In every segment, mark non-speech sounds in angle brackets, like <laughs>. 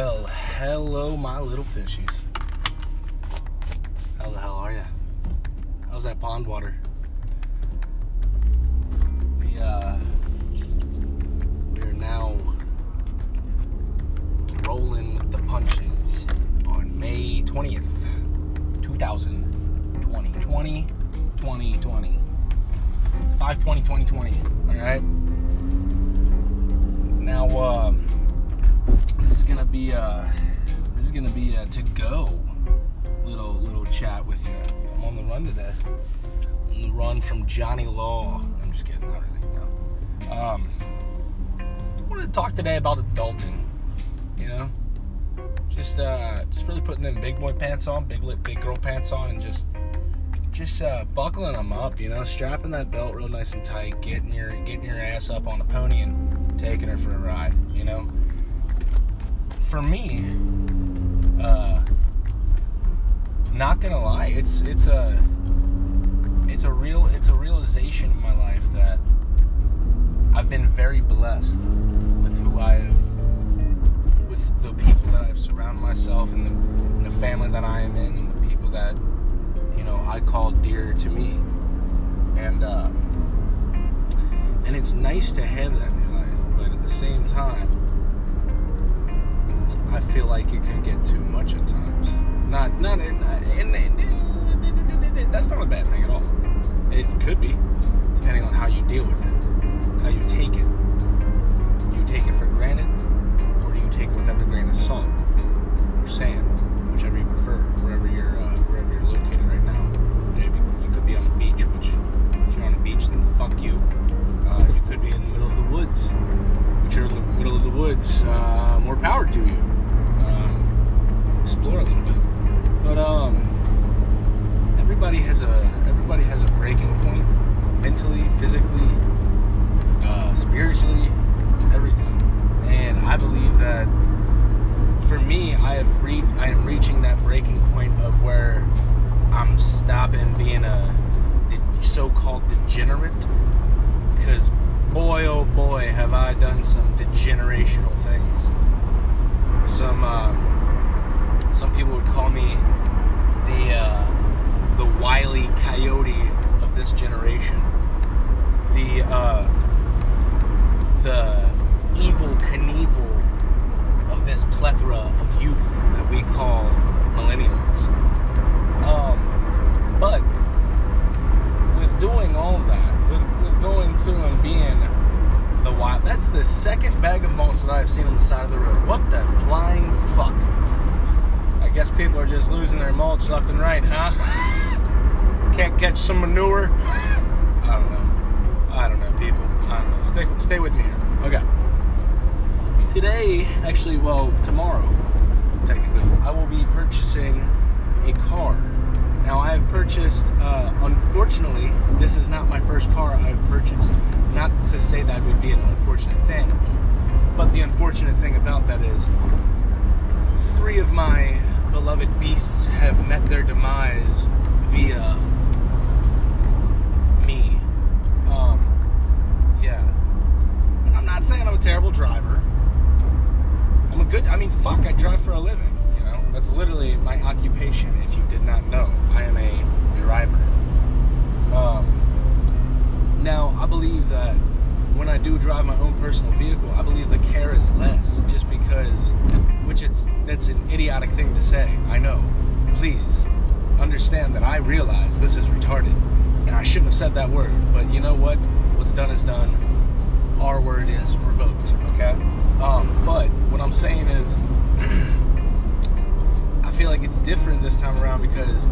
Well, hello, my little fishies. How the hell are ya? How's that pond water? We uh, we are now rolling with the punches on May twentieth, two thousand twenty, twenty, twenty, twenty. It's 5 2020. All right. Now, gonna be uh, this is gonna be a to go little little chat with you. I'm on the run today. On the run from Johnny Law. I'm just kidding, not really. No. Um, I wanted to talk today about adulting. You know, just uh, just really putting them big boy pants on, big lip, big girl pants on, and just just uh, buckling them up. You know, strapping that belt real nice and tight, getting your getting your ass up on a pony and taking her for a ride. You know for me, uh, not gonna lie, it's it's a it's a real it's a realization in my life that I've been very blessed with who I've with the people that I've surrounded myself and the, the family that I am in and the people that you know I call dear to me. And uh, and it's nice to have that in your life but at the same time I feel like it can get too much at times. Not, not in, that's not a bad thing at all. It could be, depending on how you deal with it, how you take it. You take it for granted, or do you take it with every grain of salt or sand, whichever you prefer, wherever you're, uh, wherever you're located right now. Maybe you could be on the beach, which if you're on the beach, then fuck you. Uh, you could be in the middle of the woods, which you're in the middle of the woods. Uh, more power to you explore a little bit. But um, everybody has a everybody has a breaking point, mentally, physically, uh, spiritually, everything. And I believe that for me, I have re- I am reaching that breaking point of where I'm stopping being a de- so-called degenerate. Because boy, oh boy, have I done some degenerational things. Some. Uh, some people would call me the uh, the wily coyote of this generation, the uh, the Evel Knievel of this plethora of youth that we call millennials. Um, but with doing all that, with, with going through and being the wild, that's the second bag of mulch that I've seen on the side of the road. What the flying fuck? Guess people are just losing their mulch left and right, huh? <laughs> Can't catch some manure. <laughs> I don't know. I don't know, people. I don't know. Stay, stay with me here. Okay. Today, actually, well, tomorrow, technically, I will be purchasing a car. Now, I have purchased, uh, unfortunately, this is not my first car I've purchased. Not to say that would be an unfortunate thing, but the unfortunate thing about that is three of my beloved beasts have met their demise via me. Um, yeah. I'm not saying I'm a terrible driver. I'm a good, I mean, fuck, I drive for a living, you know? That's literally my occupation, if you did not know. I am a driver. Um, now, I believe that when I do drive my own personal vehicle, I believe the care is less just because which it's that's an idiotic thing to say. I know. Please understand that I realize this is retarded, and I shouldn't have said that word. But you know what? What's done is done. Our word is revoked. Okay. Um, but what I'm saying is, <clears throat> I feel like it's different this time around because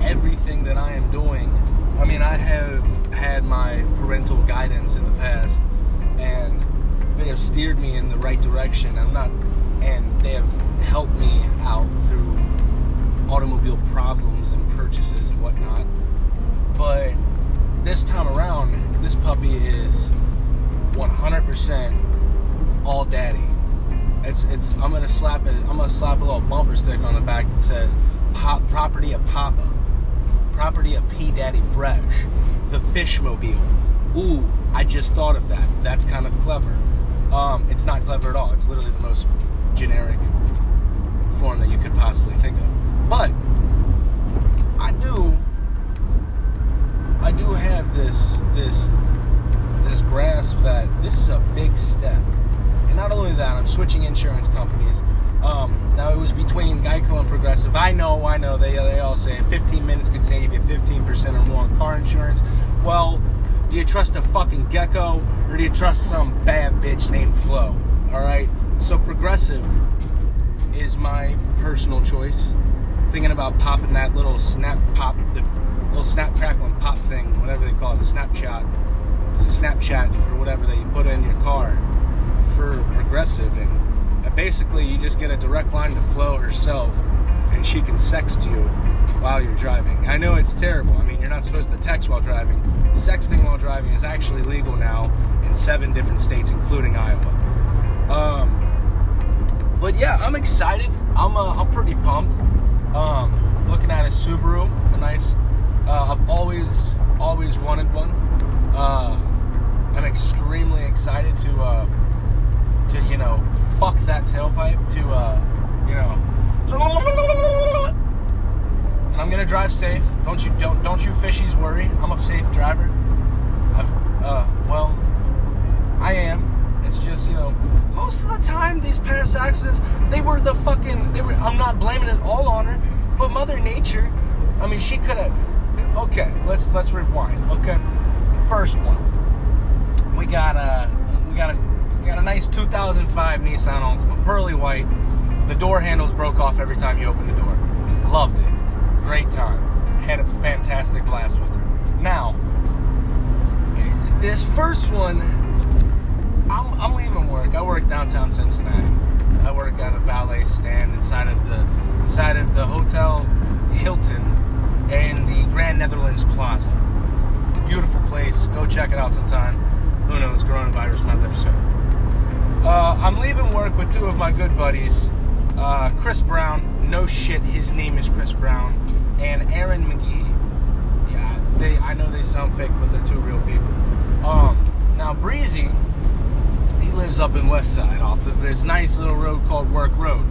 everything that I am doing. I mean, I have had my parental guidance in the past, and they have steered me in the right direction. I'm not and they have helped me out through automobile problems and purchases and whatnot. But this time around, this puppy is 100% all daddy. It's it's. I'm gonna slap it. I'm gonna slap a little bumper sticker on the back that says "Pop Property of Papa," "Property of P Daddy Fresh," the Fishmobile. Ooh, I just thought of that. That's kind of clever. Um, it's not clever at all. It's literally the most generic form that you could possibly think of. But I do I do have this this this grasp that this is a big step. And not only that, I'm switching insurance companies. Um, now it was between Geico and Progressive. I know, I know. They they all say 15 minutes could save you 15% or more on car insurance. Well, do you trust a fucking gecko or do you trust some bad bitch named Flo? All right. So Progressive is my personal choice. Thinking about popping that little snap pop, the little snap crackle and pop thing, whatever they call it, the snapshot, it's a Snapchat or whatever that you put in your car for Progressive, and uh, basically you just get a direct line to Flo herself, and she can sext you while you're driving. I know it's terrible. I mean, you're not supposed to text while driving. Sexting while driving is actually legal now in seven different states, including Iowa. Um, but yeah, I'm excited. I'm uh, I'm pretty pumped. Um, looking at a Subaru, a nice. Uh, I've always always wanted one. Uh, I'm extremely excited to uh, to you know fuck that tailpipe to uh, you know. And I'm gonna drive safe. Don't you don't don't you fishies worry. I'm a safe driver. I've uh, well, I am. It's just you know most of the time these past accidents they were the fucking they were. I'm not blaming it all on her, but Mother Nature. I mean, she could have. Okay, let's let's rewind. Okay, first one. We got a we got a we got a nice 2005 Nissan Altima, pearly white. The door handles broke off every time you opened the door. Loved it. Great time. Had a fantastic blast with her. Now, this first one, I'm, I'm leaving work. I work downtown Cincinnati. I work at a valet stand inside of the inside of the Hotel Hilton in the Grand Netherlands Plaza. Beautiful place. Go check it out sometime. Who knows? Coronavirus might live soon. Uh, I'm leaving work with two of my good buddies. Uh, Chris Brown. No shit, his name is Chris Brown. And Aaron McGee. Yeah, they. I know they sound fake, but they're two real people. Um, now Breezy, he lives up in West Side, off of this nice little road called Werk Road.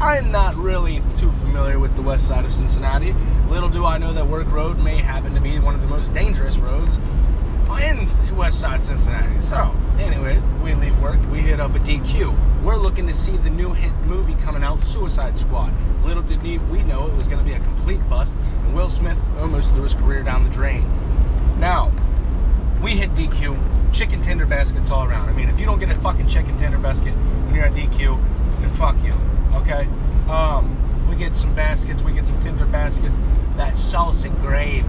I'm not really too familiar with the west side of Cincinnati. Little do I know that Werk Road may happen to be one of the most dangerous roads in west side Cincinnati. So, anyway, we leave work, we hit up a DQ. We're looking to see the new hit movie coming out, Suicide Squad. Little did we know it was going to be a complete bust, and Will Smith almost threw his career down the drain. Now, we hit DQ, chicken tender baskets all around. I mean, if you don't get a fucking chicken tender basket when you're at DQ, then fuck you okay? Um, we get some baskets, we get some tender baskets, that salsa gravy,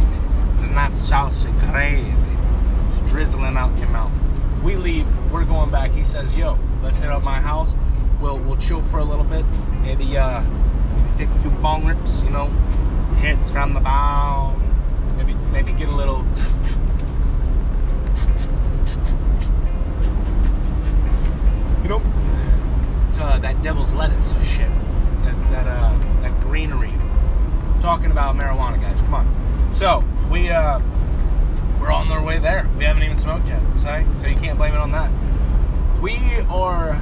nice salsa gravy. It's drizzling out your mouth. We leave, we're going back. He says, yo, let's head up my house. We'll we'll chill for a little bit. Maybe uh maybe take a few bong rips, you know, hits from the bong. Maybe maybe get a little you know uh, that devil's lettuce shit, that that uh, that greenery. Talking about marijuana, guys. Come on. So we uh, we're on our way there. We haven't even smoked yet, so so you can't blame it on that. We are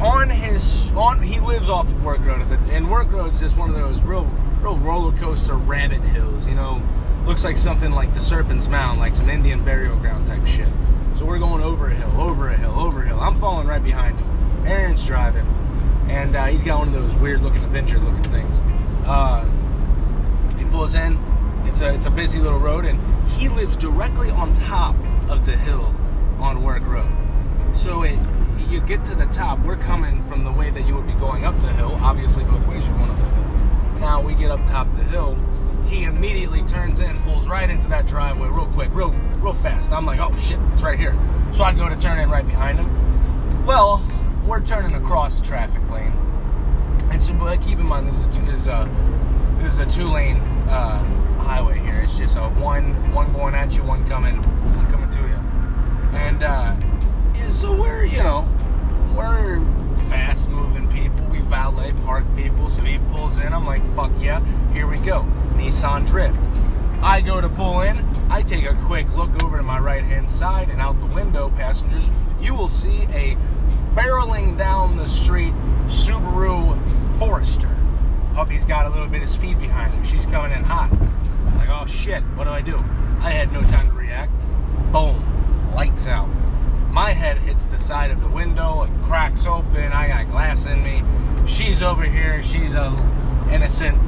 on his on. He lives off of Werk Road, and Werk Road is just one of those real real roller coaster rabbit hills. You know, looks like something like the Serpent's Mound, like some Indian burial ground type shit. So we're going over a hill, over a hill, over a hill. I'm falling right behind him. Aaron's driving, and uh, he's got one of those weird looking Avenger looking things. Uh, he pulls in. It's a it's a busy little road, and he lives directly on top of the hill on Werk Road. So it you get to the top. We're coming from the way that you would be going up the hill. Obviously, both ways you're going up the hill. Now we get up top the hill. He immediately turns in, pulls right into that driveway real quick, real real fast. I'm like, oh shit, it's right here. So I go to turn in right behind him. Well, we're turning across traffic lane. And so keep in mind, this is a, this is a, this is a two lane uh, highway here. It's just a one one going at you, one coming one coming to you. And uh, yeah, so we're you know we're fast moving people. We valet park people. So he pulls in. I'm like, fuck yeah, here we go. Nissan Drift. I go to pull in. I take a quick look over to my right hand side and out the window, passengers. You will see a barreling down the street Subaru Forester. Puppy's got a little bit of speed behind her. She's coming in hot. Like, oh shit, what do I do? I had no time to react. Boom, lights out. My head hits the side of the window, it cracks open, I got glass in me. She's over here, she's a innocent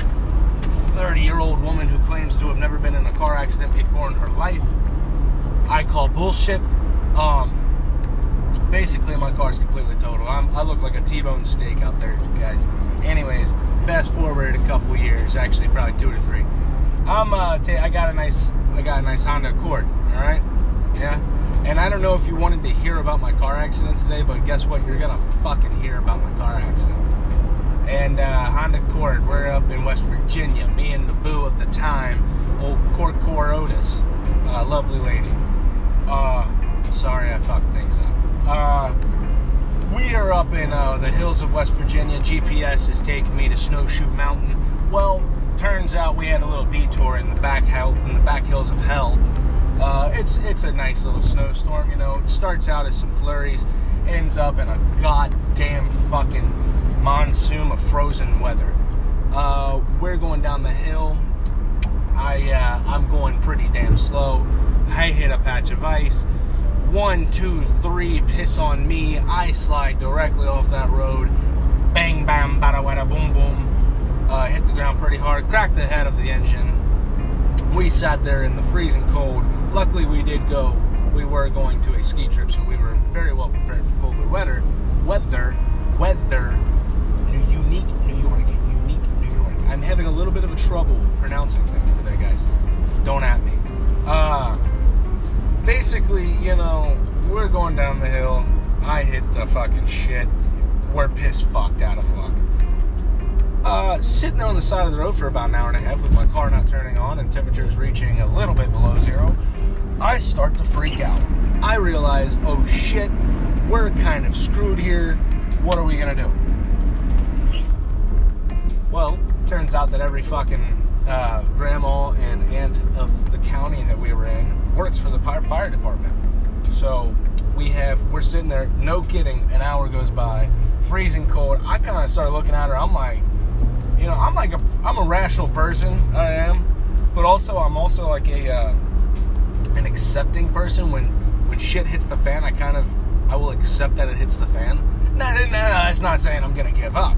30 year old woman who claims to have never been in a car accident before in her life. I call bullshit. Um, basically, my car's completely total. I look like a T-bone steak out there, guys. Anyways, fast forward a couple years, actually probably two to three. I'm uh, t- I got a nice, I got a nice Honda Accord. All right, yeah. And I don't know if you wanted to hear about my car accidents today, but guess what? You're gonna fucking hear about my car accidents. And uh, Honda Accord, we're up in West Virginia. Me and the boo of the time, old Court Core Otis, uh, lovely lady. Uh, sorry I fucked things up. Uh, we are up in uh, the hills of West Virginia. GPS is taking me to Snowshoe Mountain. Well, turns out we had a little detour in the back hell, in the back hills of hell. Uh, it's it's a nice little snowstorm, you know. It starts out as some flurries, ends up in a goddamn fucking monsoon of frozen weather. Uh, we're going down the hill. I uh, I'm going pretty damn slow. I hit a patch of ice. One, two, three, piss on me. I slide directly off that road. Bang, bam, bada, wada, boom, boom. Uh, hit the ground pretty hard. Cracked the head of the engine. We sat there in the freezing cold. Luckily, we did go. We were going to a ski trip, so we were very well prepared for colder weather. Weather, weather. Unique New York, unique New York. I'm having a little bit of a trouble pronouncing things today, guys. Don't at me. Uh, basically, you know, we're going down the hill. I hit the fucking shit. We're piss fucked out of luck. Uh, sitting on the side of the road for about an hour and a half with my car not turning on and temperatures reaching a little bit below zero, I start to freak out. I realize, oh shit, we're kind of screwed here. What are we gonna do? Well, turns out that every fucking uh, grandma and aunt of the county that we were in works for the fire department. So we have we're sitting there, no kidding. An hour goes by, freezing cold. I kind of start looking at her. I'm like, you know, I'm like a I'm a rational person. I am, but also I'm also like a uh, an accepting person. When when shit hits the fan, I kind of I will accept that it hits the fan. No, no, no, that's not saying I'm gonna give up.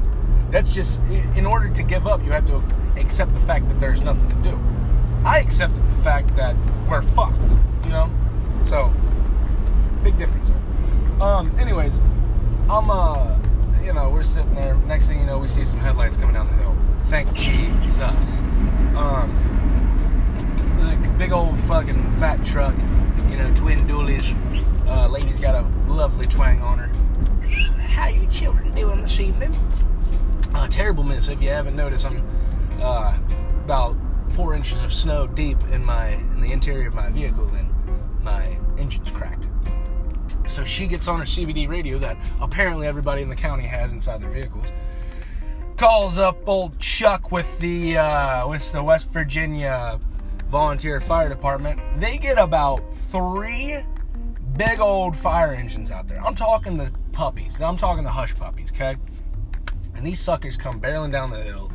That's just in order to give up, you have to accept the fact that there's nothing to do. I accepted the fact that we're fucked, you know? So, big difference there. Um, anyways, I'm, uh, you know, we're sitting there. Next thing you know, we see some headlights coming down the hill. Thank Jesus. Um, the big old fucking fat truck, you know, twin dualies. Uh, lady's got a lovely twang on her. How you children doing this evening? Uh, terrible miss. If you haven't noticed, I'm uh, about four inches of snow deep in my in the interior of my vehicle, and my engine's cracked. So she gets on her CBD radio that apparently everybody in the county has inside their vehicles. Calls up old Chuck with the uh, with the West Virginia Volunteer Fire Department. They get about three big old fire engines out there. I'm talking the puppies. I'm talking the hush puppies. Okay and these suckers come barreling down the hill.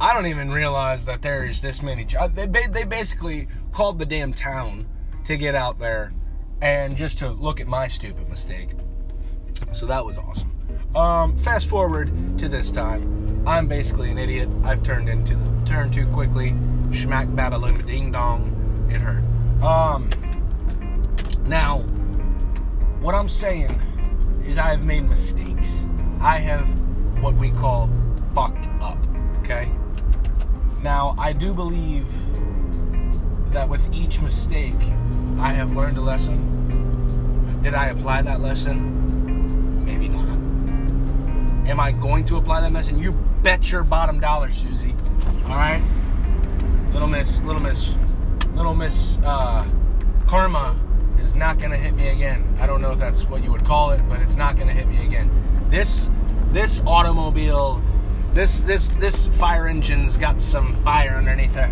I don't even realize that there's this many. They they basically called the damn town to get out there and just to look at my stupid mistake. So that was awesome. Um, fast forward to this time, I'm basically an idiot. I've turned into the turn too quickly. Schmack babaloom ding dong. It hurt. Um, now, what I'm saying is I have made mistakes. I have what we call fucked up. Okay? Now, I do believe that with each mistake, I have learned a lesson. Did I apply that lesson? Am I going to apply that lesson? You bet your bottom dollar, Susie. All right? Little Miss, Little Miss, Little Miss uh, Karma is not going to hit me again. I don't know if that's what you would call it, but it's not going to hit me again. This this automobile, this this this fire engine's got some fire underneath it.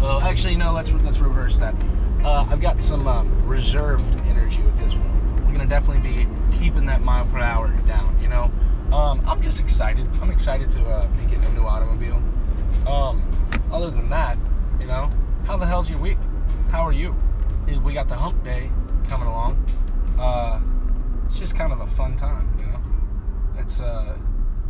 Well, actually, no. Let's let's reverse that. Uh, I've got some um, reserved energy with this one. We're gonna definitely be keeping that mile per hour down. You know, um, I'm just excited. I'm excited to uh, be getting a new automobile. Um, other than that, you know, how the hell's your week? How are you? We got the hump day coming along. Uh, it's just kind of a fun time, you know. It's uh,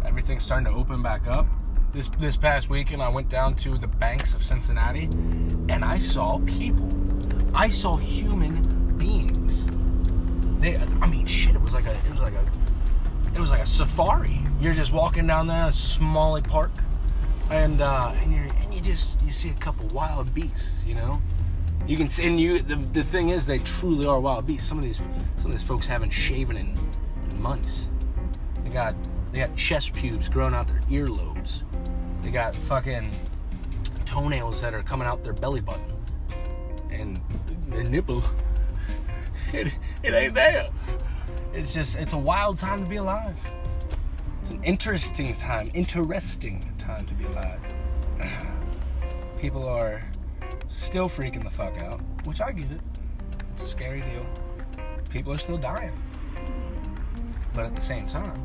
everything's starting to open back up. This this past weekend, I went down to the banks of Cincinnati, and I saw people. I saw human beings. They, I mean, shit. It was like a, it was like a, it was like a safari. You're just walking down there, Smalley Park, and uh, and you and you just you see a couple wild beasts, you know. You can see, and you the, the thing is, they truly are wild beasts. Some of these some of these folks haven't shaven in, in months. They got they got chest pubes growing out their earlobes. They got fucking toenails that are coming out their belly button, and their nipple. <laughs> It, it ain't there. It's just it's a wild time to be alive. It's an interesting time, interesting time to be alive. <sighs> People are still freaking the fuck out, which I get it. It's a scary deal. People are still dying. But at the same time,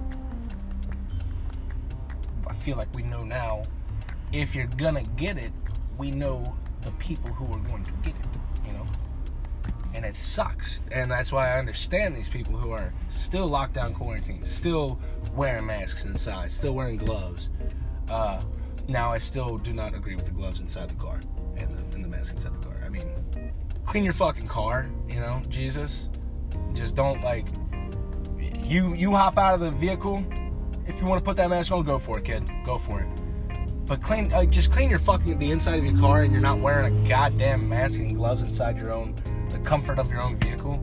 I feel like we know now if you're gonna get it, we know the people who are going to get it? And it sucks. And that's why I understand these people who are still locked down quarantine, still wearing masks inside, still wearing gloves. Uh, now, I still do not agree with the gloves inside the car and the, and the mask inside the car. I mean, clean your fucking car, you know, Jesus. Just don't like you you hop out of the vehicle. If you want to put that mask on, go for it, kid. Go for it. But clean, uh, just clean your fucking the inside of your car, and you're not wearing a goddamn mask and gloves inside your own, the comfort of your own vehicle.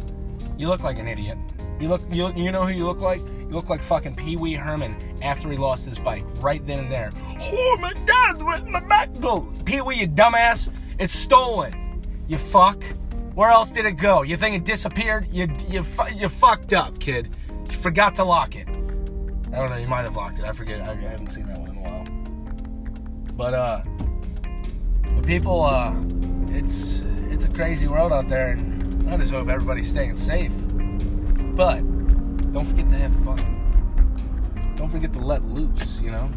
You look like an idiot. You look, you you know who you look like? You look like fucking Pee Wee Herman after he lost his bike, right then and there. Oh my God, where's my back go? Pee Wee, you dumbass! It's stolen. You fuck. Where else did it go? You think it disappeared? You you you fucked up, kid. You forgot to lock it. I don't know. You might have locked it. I forget. I haven't seen that one in a while. But uh, people, uh, it's it's a crazy world out there, and I just hope everybody's staying safe. But don't forget to have fun. Don't forget to let loose. You know.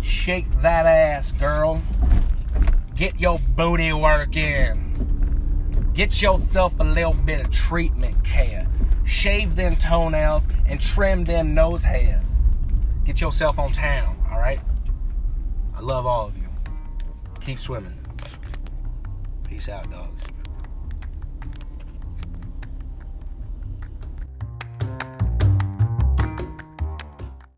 Shake that ass, girl. Get your booty working. Get yourself a little bit of treatment care. Shave them toenails and trim them nose hairs. Get yourself on town, all right? I love all of you. Keep swimming. Peace out, dog.